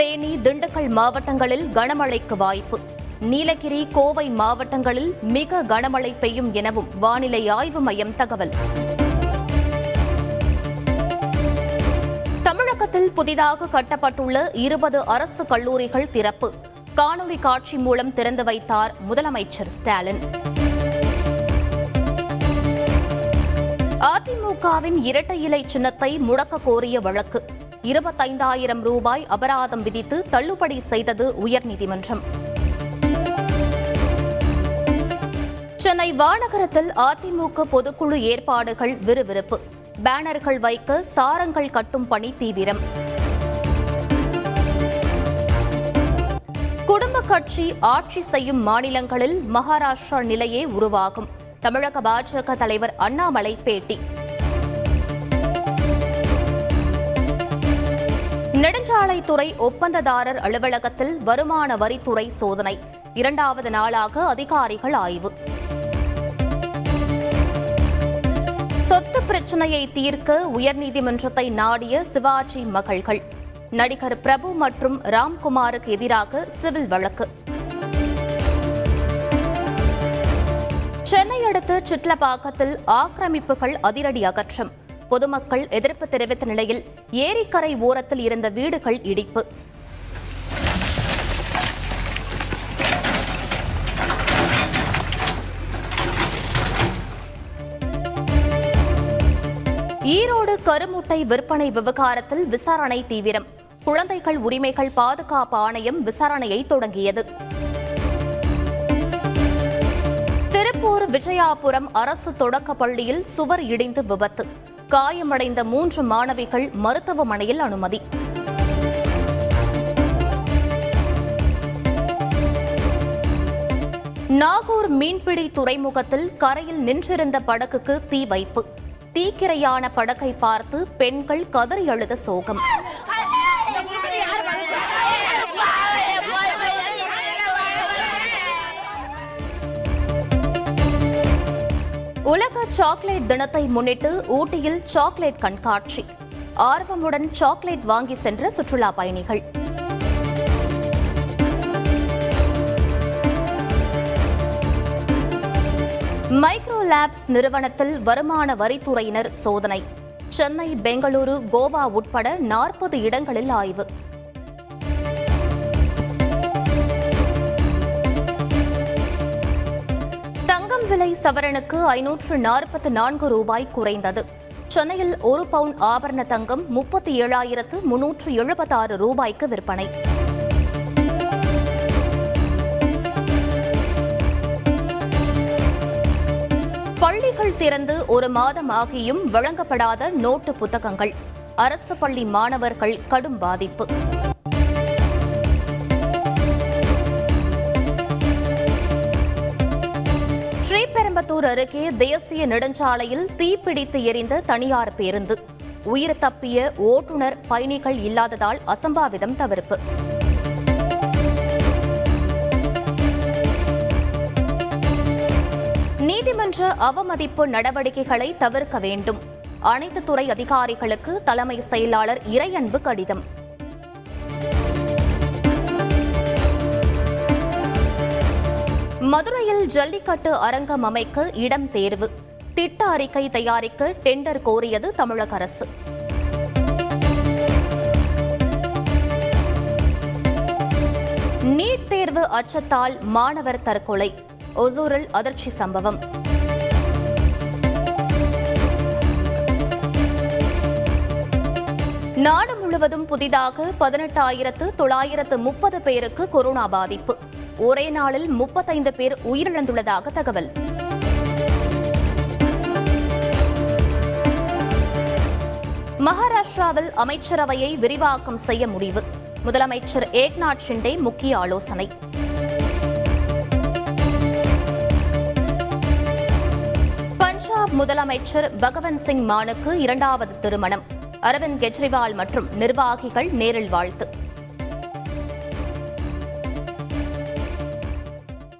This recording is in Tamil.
தேனி திண்டுக்கல் மாவட்டங்களில் கனமழைக்கு வாய்ப்பு. நீலகிரி கோவை மாவட்டங்களில் மிக கனமழை பெய்யும் எனவும் வானிலை ஆய்வு மையம் தகவல். தமிழகத்தில் புதிதாக கட்டப்பட்டுள்ள இருபது அரசு கல்லூரிகள் திறப்பு. காணொலி காட்சி மூலம் திறந்து வைத்தார் முதலமைச்சர் ஸ்டாலின். அதிமுகவின் இரட்டை இலை சின்னத்தை முடக்க கோரிய வழக்கு. இருபத்தைந்தாயிரம் ரூபாய் அபராதம் விதித்து தள்ளுபடி செய்தது உயர்நீதிமன்றம். சென்னை வானகரத்தில் அதிமுக பொதுக்குழு ஏற்பாடுகள் விறுவிறுப்பு. பேனர்கள் வைக்க சாரங்கள் கட்டும் பணி தீவிரம். குடும்ப கட்சி ஆட்சி செய்யும் மாநிலங்களில் மகாராஷ்டிரா நிலையே உருவாகும். தமிழக பாஜக தலைவர் அண்ணாமலை பேட்டி. நெடுஞ்சாலைத்துறை ஒப்பந்ததாரர் அலுவலகத்தில் வருமான வரித்துறை சோதனை. இரண்டாவது நாளாக அதிகாரிகள் ஆய்வு. சொத்து பிரச்சனையை தீர்க்க உயர்நீதிமன்றத்தை நாடிய சிவாஜி மகள்கள். நடிகர் பிரபு மற்றும் ராம்குமாருக்கு எதிராக சிவில் வழக்கு. சென்னை அடுத்து சிட்லப்பாக்கத்தில் ஆக்கிரமிப்புகள் அதிரடி அகற்றம். பொதுமக்கள் எதிர்ப்பு தெரிவித்த நிலையில் ஏரிக்கரை ஓரத்தில் இருந்த வீடுகள் இடிப்பு. ஈரோடு கருமுட்டை விற்பனை விவகாரத்தில் விசாரணை தீவிரம். குழந்தைகள் உரிமைகள் பாதுகாப்பு ஆணையம் விசாரணையை தொடங்கியது. திருப்பூர் விஜயாபுரம் அரசு தொடக்க பள்ளியில் சுவர் இடிந்து விபத்து. காயமடைந்த மூன்று மாணவிகள் மருத்துவமனையில் அனுமதி. நாகூர் மீன்பிடி துறைமுகத்தில் கரையில் நின்றிருந்த படகுக்கு தீ வைப்பு. தீக்கிரையான படகை பார்த்து பெண்கள் கதறி அழுத சோகம். சாக்லேட் தினத்தை முன்னிட்டு ஊட்டியில் சாக்லேட் கண்காட்சி. ஆர்வமுடன் சாக்லேட் வாங்கி சென்ற சுற்றுலா பயணிகள். மைக்ரோ லேப்ஸ் நிறுவனத்தில் வருமான வரித்துறையினர் சோதனை. சென்னை பெங்களூரு கோவா உட்பட நாற்பது இடங்களில் ஆய்வு. தங்கம் விலை சவரனுக்கு ஐநூற்று நாற்பத்தி நான்கு ரூபாய் குறைந்தது. சென்னையில் ஒரு பவுன் ஆபரண தங்கம் முப்பத்தி ஏழாயிரத்து முன்னூற்று எழுபத்தாறு ரூபாய்க்கு விற்பனை. பள்ளிகள் திறந்து ஒரு மாதம் ஆகியும் வழங்கப்படாத நோட்டு புத்தகங்கள். அரசு பள்ளி மாணவர்கள் கடும் பாதிப்பு. கோயம்புத்தூர் அருகே தேசிய நெடுஞ்சாலையில் தீப்பிடித்து எரிந்த தனியார் பேருந்து. உயிர் தப்பிய ஓட்டுநர் பயணிகள் இல்லாததால் அசம்பாவிதம் தவிர்ப்பு. நீதிமன்ற அவமதிப்பு நடவடிக்கைகளை தவிர்க்க வேண்டும். அனைத்து துறை அதிகாரிகளுக்கு தலைமை செயலாளர் இறையன்பு கடிதம். மதுரையில் ஜல்லிக்கட்டு அரங்கம் அமைக்க இடம் தேர்வு. திட்ட அறிக்கை தயாரிக்க டெண்டர் கோரியது தமிழக அரசு. நீட் தேர்வு அச்சத்தால் மாணவர் தற்கொலை ஒசூரில் அதிர்ச்சி சம்பவம். நாடு முழுவதும் புதிதாக பதினெட்டாயிரத்து தொள்ளாயிரத்து முப்பது பேருக்கு கொரோனா பாதிப்பு. ஒரே நாளில் முப்பத்தைந்து பேர் உயிரிழந்துள்ளதாக தகவல். மகாராஷ்டிராவில் அமைச்சரவையை விரிவாக்கம் செய்ய முடிவு. முதலமைச்சர் ஏக்நாத் ஷிண்டே முக்கிய ஆலோசனை. பஞ்சாப் முதலமைச்சர் பகவந்த் சிங் மானுக்கு இரண்டாவது திருமணம். அரவிந்த் கெஜ்ரிவால் மற்றும் நிர்வாகிகள் நேரில் வாழ்த்து.